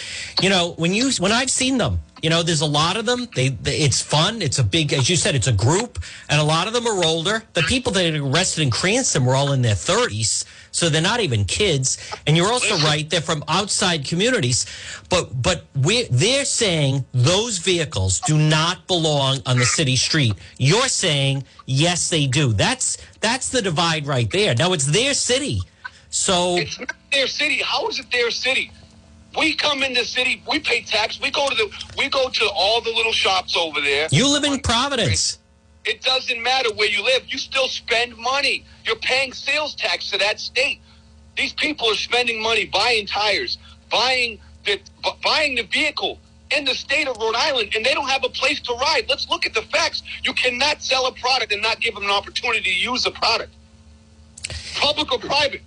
You know, when you when I've seen them, you know, there's a lot of them. They, they it's fun. It's a big, as you said, it's a group, and a lot of them are older. The people that are arrested in Cranston were all in their 30s, so they're not even kids. And you're also right; they're from outside communities. But but we they're saying those vehicles do not belong on the city street. You're saying yes, they do. That's that's the divide right there. Now it's their city, so It's not their city. How is it their city? We come in the city, we pay tax, we go to the we go to all the little shops over there. you live in Providence. It doesn't matter where you live. You still spend money. You're paying sales tax to that state. These people are spending money buying tires, buying the buying the vehicle in the state of Rhode Island, and they don't have a place to ride. Let's look at the facts. You cannot sell a product and not give them an opportunity to use the product, public or private.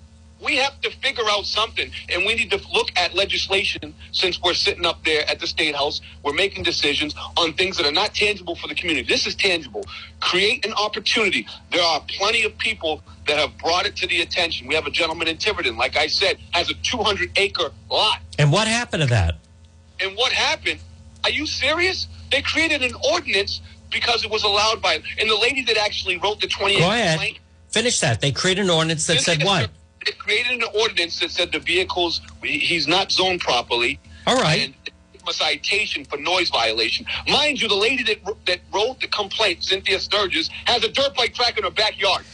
We have to figure out something, and we need to look at legislation since we're sitting up there at the state house. We're making decisions on things that are not tangible for the community. This is tangible. Create an opportunity. There are plenty of people that have brought it to the attention. We have a gentleman in Tiverton, like I said, has a 200 acre lot. And what happened to that? And what happened? Are you serious? They created an ordinance because it was allowed by, and the lady that actually wrote the 28 Go ahead. Finish that. They created an ordinance that said what? They created an ordinance that said the vehicles he's not zoned properly. All right. And a citation for noise violation. Mind you, the lady that that wrote the complaint, Cynthia Sturgis, has a dirt bike track in her backyard.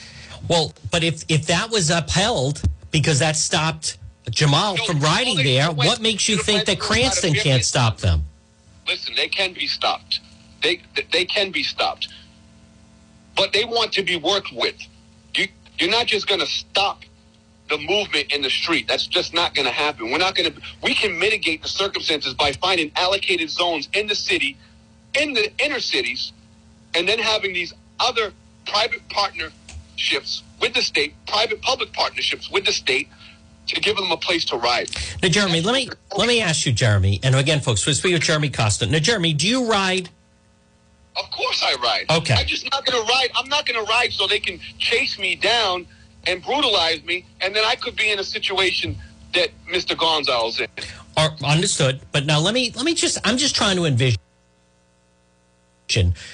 Well, but if if that was upheld because that stopped Jamal No, from riding there, what makes you think that went through about a Cranston can't stop them? Listen, they can be stopped. They they can be stopped, but they want to be worked with. You you're not just going to stop the movement in the street. That's just not going to happen. We're not going to. We can mitigate the circumstances by finding allocated zones in the city, in the inner cities, and then having these other private partnerships with the state, private public partnerships with the state, to give them a place to ride. Now, Jeremy, let me let me ask you, Jeremy, and again, folks, we're speaking with Jeremy Costa. Now, Jeremy, do you ride? Of course I ride. Okay. I'm just not going to ride. I'm not going to ride so they can chase me down and brutalize me, and then I could be in a situation that Mr. Gonzalez in. Or understood. But now let me let me just I'm just trying to envision.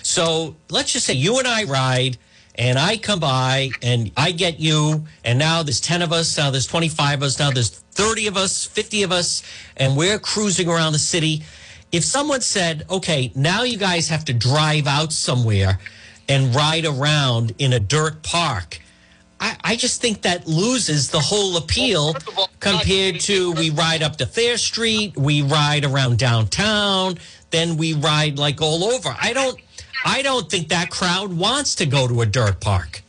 So let's just say you and I ride and I come by and I get you, and now there's 10 of us, now there's 25 of us, now there's 30 of us, 50 of us, and we're cruising around the city. If someone said, okay, now you guys have to drive out somewhere and ride around in a dirt park, I, I just think that loses the whole appeal of all, compared to we ride up to Fair Street, we ride around downtown, then we ride like all over. I don't I don't think that crowd wants to go to a dirt park.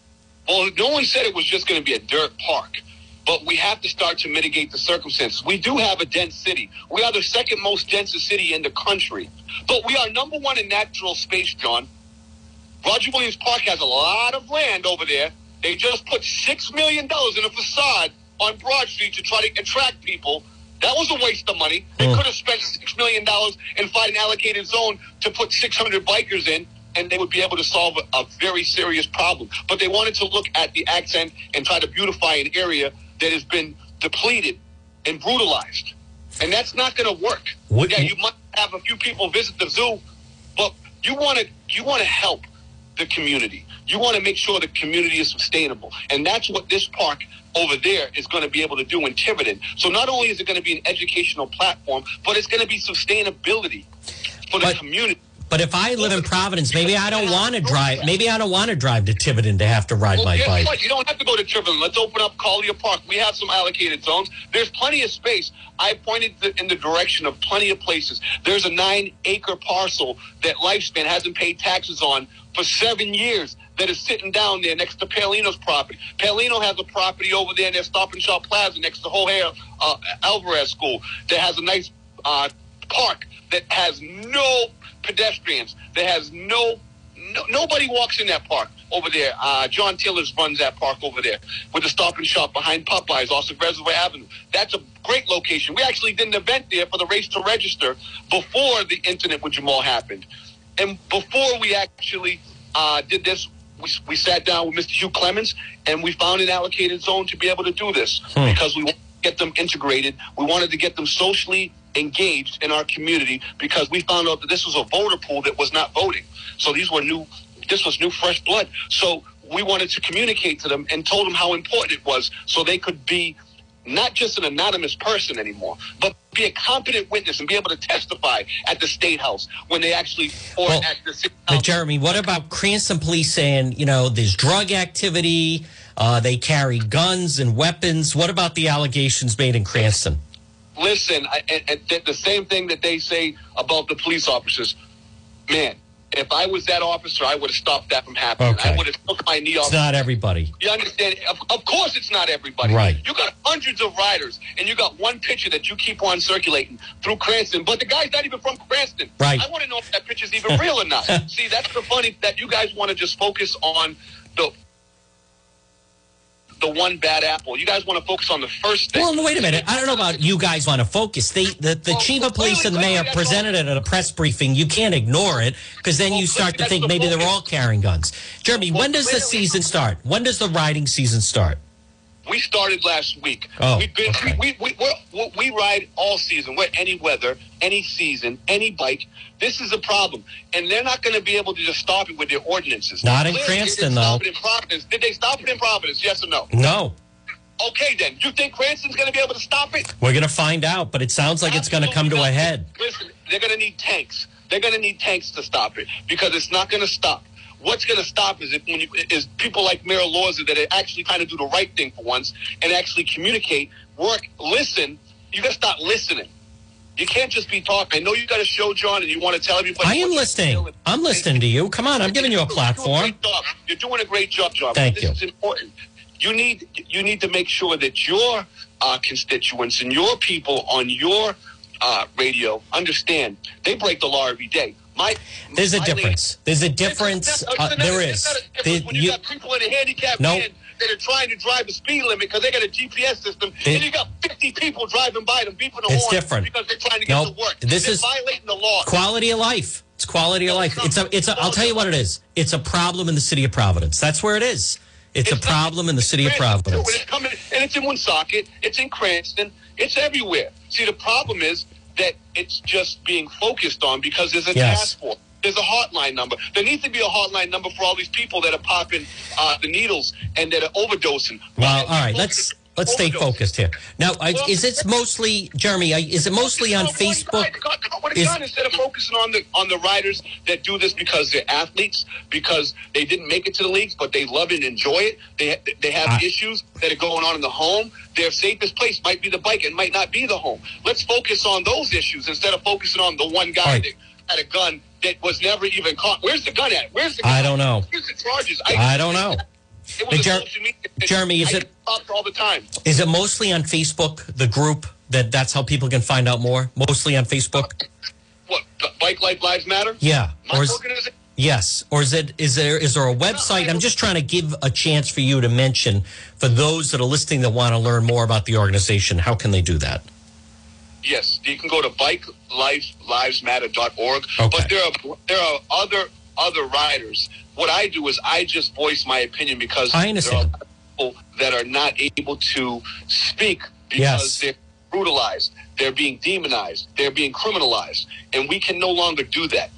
Well, no one said it was just going to be a dirt park, but we have to start to mitigate the circumstances. We do have a dense city. We are the second most densest city in the country, but we are number one in natural space, John. Roger Williams Park has a lot of land over there. They just put $6 million in a facade on Broad Street to try to attract people. That was a waste of money. They Hmm. could have spent $6 million and find an allocated zone to put 600 bikers in, and they would be able to solve a, a very serious problem. But they wanted to look at the accent and try to beautify an area that has been depleted and brutalized. And that's not going to work. What- yeah, you might have a few people visit the zoo, but you want to you want to help the community. You want to make sure the community is sustainable, and that's what this park over there is going to be able to do in Tiverton. So not only is it going to be an educational platform, but it's going to be sustainability for the But- community. But if I live in Providence, maybe I don't want to drive. Maybe I don't want to drive to Tiverton to have to ride Well, my bike. what? You don't have to go to Tiverton. Let's open up Collier Park. We have some allocated zones. There's plenty of space. I pointed the, in the direction of plenty of places. There's a nine acre parcel that Lifespan hasn't paid taxes on for seven years that is sitting down there next to Paolino's property. Palino has a property over there near Stop and Shop Plaza next to O'Hare uh, Alvarez School that has a nice uh, park that has no pedestrians, that has no no, nobody walks in that park over there. Uh, John Tillers runs that park over there with the stop and shop behind Popeyes off of Reservoir Avenue. That's a great location. We actually did an event there for the race to register before the incident with Jamal happened. And before we actually uh, did this, we, we sat down with Mr. Hugh Clements and we found an allocated zone to be able to do this hmm. because we get them integrated. We wanted to get them socially engaged in our community because we found out that this was a voter pool that was not voting. So these were new, this was new fresh blood. So we wanted to communicate to them and told them how important it was so they could be not just an anonymous person anymore, but be a competent witness and be able to testify at the state house when they actually or Well, at the city But house. Jeremy, what about Cranston police saying, you know, there's drug activity, uh, they carry guns and weapons? What about the allegations made in Cranston? Listen, I, and the same thing that they say about the police officers. Man, if I was that officer, I would have stopped that from happening. Okay. I would have took my knee off. It's not everybody. You understand? Of, of course, it's not everybody. Right. You got hundreds of riders, and you got one picture that you keep on circulating through Cranston, but the guy's not even from Cranston. Right. I want to know if that picture's even real or not. See, that's the funny that you guys want to just focus on the the one bad apple. You guys want to focus on the first thing. Well, no, wait a minute. I don't know about you guys want to focus. They, the, the Well, chief of police and the mayor presented it at a press briefing. You can't ignore it because then Well, you start to think the maybe they're all carrying guns. Jeremy, when does the season start? When does the riding season start? We started last week. Oh, We've been, okay. we, we, we're, we we ride all season. We're any weather, any season, any bike. This is a problem. And they're not going to be able to just stop it with their ordinances. Not in Clearly, Cranston, though. Stop it in Providence. Did they stop it in Providence? Yes or no? No. Okay, then. You think Cranston's going to be able to stop it? We're going to find out, but it sounds like it's going to come to a head. Listen, they're going to need tanks. They're going to need tanks to stop it because it's not going to stop. What's going to stop is if when you is people like Mayor Lawson that actually kind of do the right thing for once and actually communicate, work, listen. You got to stop listening. You can't just be talking. I know you got a show, John, and you want to tell everybody. I am what you feel listening. I'm listening to you. Come on, I'm giving you a You're doing a platform. You're doing a great job, John. Thank this you. is important. You need you need to make sure that your uh, constituents and your people on your uh, radio understand they break the law every day. My There's a difference. There's a difference. Uh, a difference There- when you, you- got people in a handicapped Nope. van that are trying to drive the speed limit because they got a GPS system, It- and you got 50 people driving by them beeping the It's horn different. because they're trying to get Nope. to work. This They're is- violating the law. quality of life. It's quality of life. It's a. It's a. I'll tell you what it is. It's a problem in the city of Providence. That's where it is. It's a It's not- problem in the city of too, Providence. And it's coming, and it's in Woonsocket. It's in Cranston. It's everywhere. See, the problem is that it's just being focused on because there's a Yes. task force. There's a hotline number. There needs to be a hotline number for all these people that are popping uh, the needles and that are overdosing. Well, all right. Let's let's stay focused here. Now, I, is it mostly Jeremy? I- Is it mostly on Facebook? Come on, come on, what a Is- instead of focusing on the on the riders that do this because they're athletes, because they didn't make it to the leagues, but they love it and enjoy it. They they have I- issues that are going on in the home. Their safest place might be the bike, and might not be the home. Let's focus on those issues instead of focusing on the one guy right. that had a gun that was never even caught. Where's the gun at? Where's the gun? I don't know. Where's the charges? I don't know. It was Jer-. Jeremy, is I it- stopped all the time? Is it mostly on Facebook? The group that that's how people can find out more. Mostly on Facebook. What? Bike Life Lives Matter? Yeah. My Or is, organization? yes. Or is it? Is there? Is there a website? I'm just trying to give a chance for you to mention for those that are listening that want to learn more about the organization. How can they do that? Yes, you can go to bikelifelivesmatter.org. Okay. But there are there are other other riders. What I do is I just voice my opinion because I understand. there are people that are not able to speak because Yes. they're brutalized, they're being demonized, they're being criminalized, and we can no longer do that.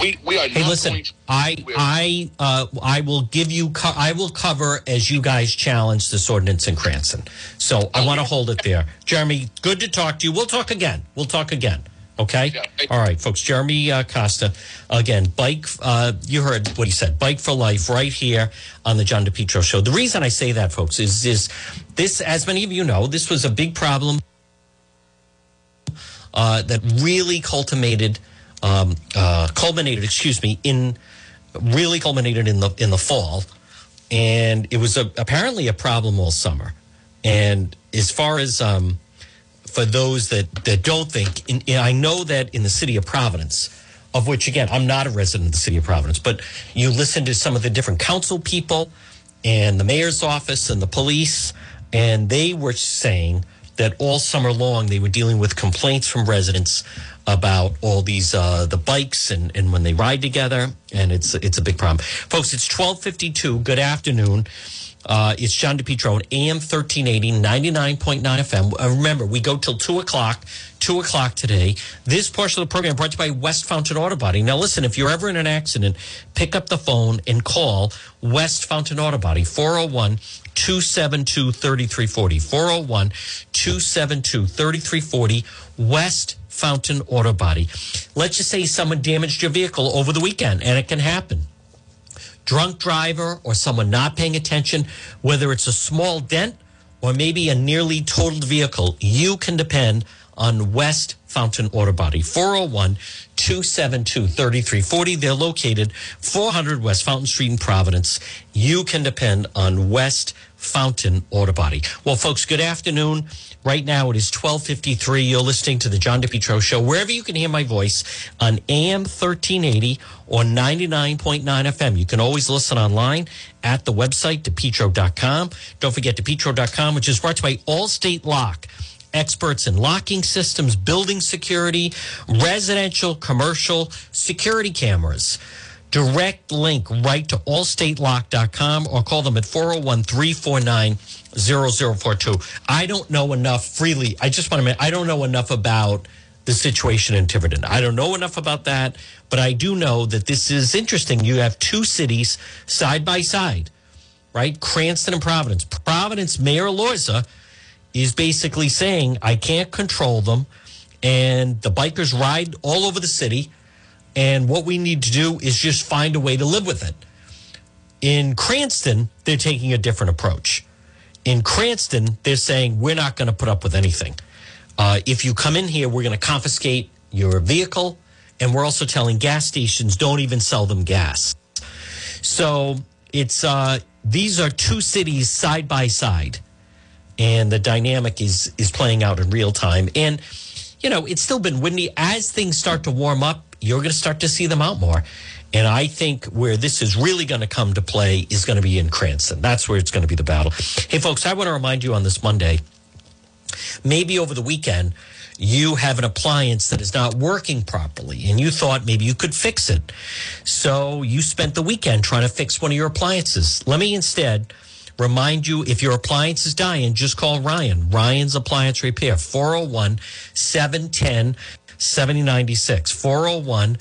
We we are Hey, listen. going to I I uh, I will give you. Co- I will cover as you guys challenge this ordinance in Cranston. So I want to hold it there. Jeremy, good to talk to you. We'll talk again. We'll talk again. Okay. Yeah. All right, folks. Jeremy uh, Costa again. Bike. Uh, you heard what he said. Bike for life, right here on the John DePetro show. The reason I say that, folks, is is this. As many of you know, this was a big problem uh, that really culminated, um, uh, culminated, excuse me, in really culminated in the in the fall, and it was a, apparently a problem all summer. And as far as um, for those that that don't think, in, in- I know that in the city of Providence, of which again I'm not a resident of the city of Providence, but you listen to some of the different council people and the mayor's office and the police, and they were saying that all summer long they were dealing with complaints from residents about all these uh, the bikes and, and when they ride together, and it's it's a big problem, folks. It's twelve fifty two. Good afternoon. Uh, it's John DePetro on AM 1380, 99.9 FM. Uh, remember, we go till 2 o'clock, 2 o'clock today. This portion of the program brought to you by West Fountain Auto Body. Now, listen, if you're ever in an accident, pick up the phone and call West Fountain Auto Body, 401 272 3340. 401 272 3340, West Fountain Auto Body. Let's just say someone damaged your vehicle over the weekend, and it can happen drunk driver or someone not paying attention, whether it's a small dent or maybe a nearly totaled vehicle, you can depend on West Fountain Auto Body. 401 272 3340. They're located 400 West Fountain Street in Providence. You can depend on West Fountain Auto Body. Well, folks, good afternoon. Right now it is 1253. You're listening to the John DePetro Show, wherever you can hear my voice on AM 1380 or 99.9 FM. You can always listen online at the website, depetro.com. Don't forget depetro.com, which is brought to you by Allstate Lock. Experts in locking systems, building security, residential, commercial security cameras direct link right to allstatelock.com or call them at 401 349 0042. I don't know enough freely. I just want to I don't know enough about the situation in Tiverton. I don't know enough about that, but I do know that this is interesting. You have two cities side by side, right? Cranston and Providence. Providence Mayor Elorza is basically saying, I can't control them. And the bikers ride all over the city. And what we need to do is just find a way to live with it. In Cranston, they're taking a different approach. In Cranston, they're saying, we're not going to put up with anything. Uh, if you come in here, we're going to confiscate your vehicle. And we're also telling gas stations, don't even sell them gas. So it's uh, these are two cities side by side, and the dynamic is is playing out in real time. And you know, it's still been windy. As things start to warm up, you're going to start to see them out more. And I think where this is really going to come to play is going to be in Cranston. That's where it's going to be the battle. Hey, folks, I want to remind you on this Monday, maybe over the weekend, you have an appliance that is not working properly and you thought maybe you could fix it. So you spent the weekend trying to fix one of your appliances. Let me instead Remind you if your appliance is dying, just call Ryan. Ryan's Appliance Repair, 401 710 7096. 401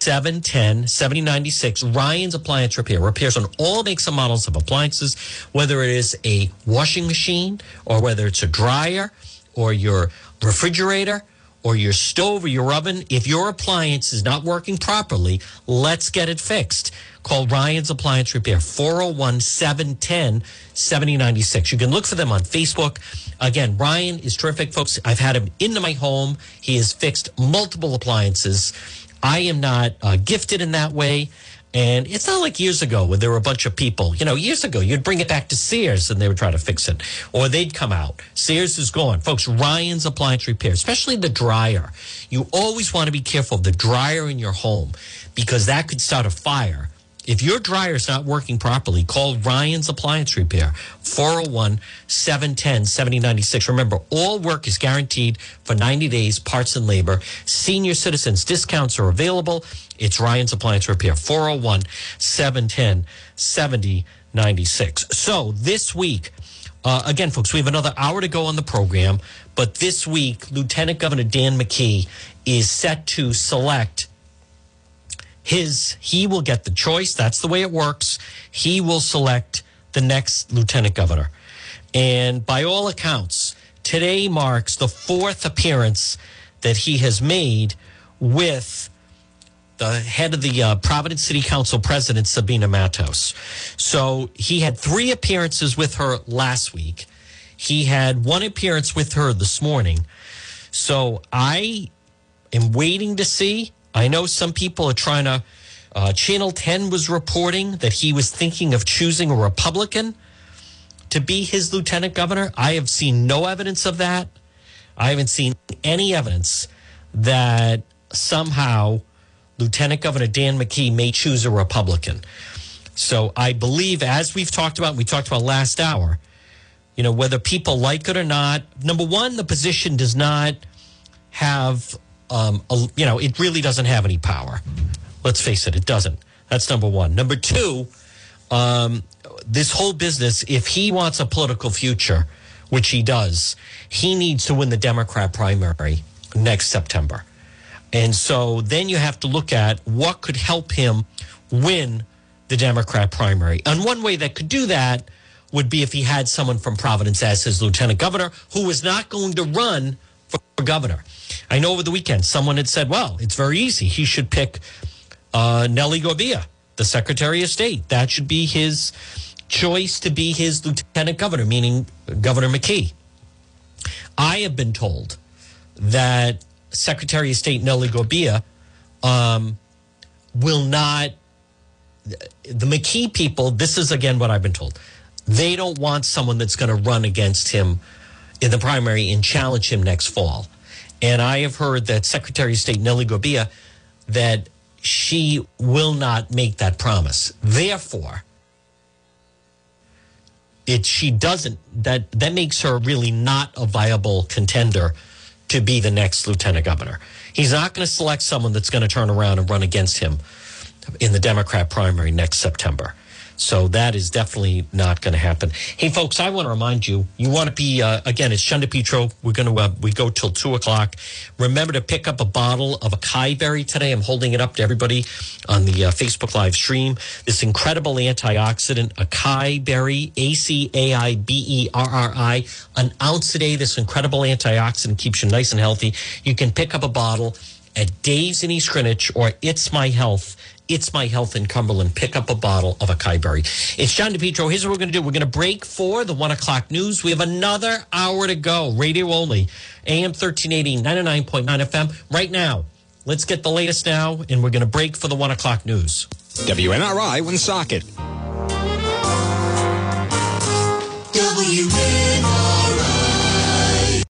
710 7096. Ryan's Appliance Repair. Repairs on all makes and models of appliances, whether it is a washing machine or whether it's a dryer or your refrigerator or your stove or your oven. If your appliance is not working properly, let's get it fixed. Call Ryan's Appliance Repair, 401 710 7096. You can look for them on Facebook. Again, Ryan is terrific, folks. I've had him into my home. He has fixed multiple appliances. I am not uh, gifted in that way. And it's not like years ago when there were a bunch of people. You know, years ago, you'd bring it back to Sears and they would try to fix it, or they'd come out. Sears is gone. Folks, Ryan's Appliance Repair, especially the dryer. You always want to be careful of the dryer in your home because that could start a fire. If your dryer is not working properly, call Ryan's Appliance Repair, 401 710 7096. Remember, all work is guaranteed for 90 days, parts and labor. Senior citizens discounts are available. It's Ryan's Appliance Repair, 401 710 7096. So this week, uh, again, folks, we have another hour to go on the program, but this week, Lieutenant Governor Dan McKee is set to select his he will get the choice that's the way it works he will select the next lieutenant governor and by all accounts today marks the fourth appearance that he has made with the head of the uh, Providence City Council president, Sabina Matos. So he had three appearances with her last week. He had one appearance with her this morning. So I am waiting to see. I know some people are trying to. Uh, Channel 10 was reporting that he was thinking of choosing a Republican to be his lieutenant governor. I have seen no evidence of that. I haven't seen any evidence that somehow Lieutenant Governor Dan McKee may choose a Republican. So I believe, as we've talked about, we talked about last hour, you know, whether people like it or not, number one, the position does not have, um, you know, it really doesn't have any power. Let's face it, it doesn't. That's number one. Number two, um, this whole business, if he wants a political future, which he does, he needs to win the Democrat primary next September. And so then you have to look at what could help him win the Democrat primary. And one way that could do that would be if he had someone from Providence as his lieutenant governor who was not going to run for governor. I know over the weekend someone had said, well, it's very easy. He should pick uh, Nellie Gorbea, the Secretary of State. That should be his choice to be his lieutenant governor, meaning Governor McKee. I have been told that Secretary of State Nellie Gorbea um, will not. The McKee people, this is again what I've been told. They don't want someone that's going to run against him in the primary and challenge him next fall. And I have heard that Secretary of State Nellie Gorbea that she will not make that promise. Therefore, it she doesn't that that makes her really not a viable contender to be the next lieutenant governor. He's not going to select someone that's going to turn around and run against him in the Democrat primary next September. So that is definitely not going to happen. Hey, folks, I want to remind you, you want to be, uh, again, it's Sean DePetro. We're going to, uh, we go till two o'clock. Remember to pick up a bottle of acai berry today. I'm holding it up to everybody on the uh, Facebook live stream. This incredible antioxidant, acai berry, A C A I B E R R I, an ounce a day. This incredible antioxidant keeps you nice and healthy. You can pick up a bottle at Dave's in East Greenwich or It's My Health it's My Health in Cumberland. Pick up a bottle of acai berry. It's John DePetro. Here's what we're going to do. We're going to break for the one o'clock news. We have another hour to go. Radio only. AM 1380, 99.9 FM. Right now, let's get the latest now, and we're going to break for the one o'clock news. WNRI Woonsocket.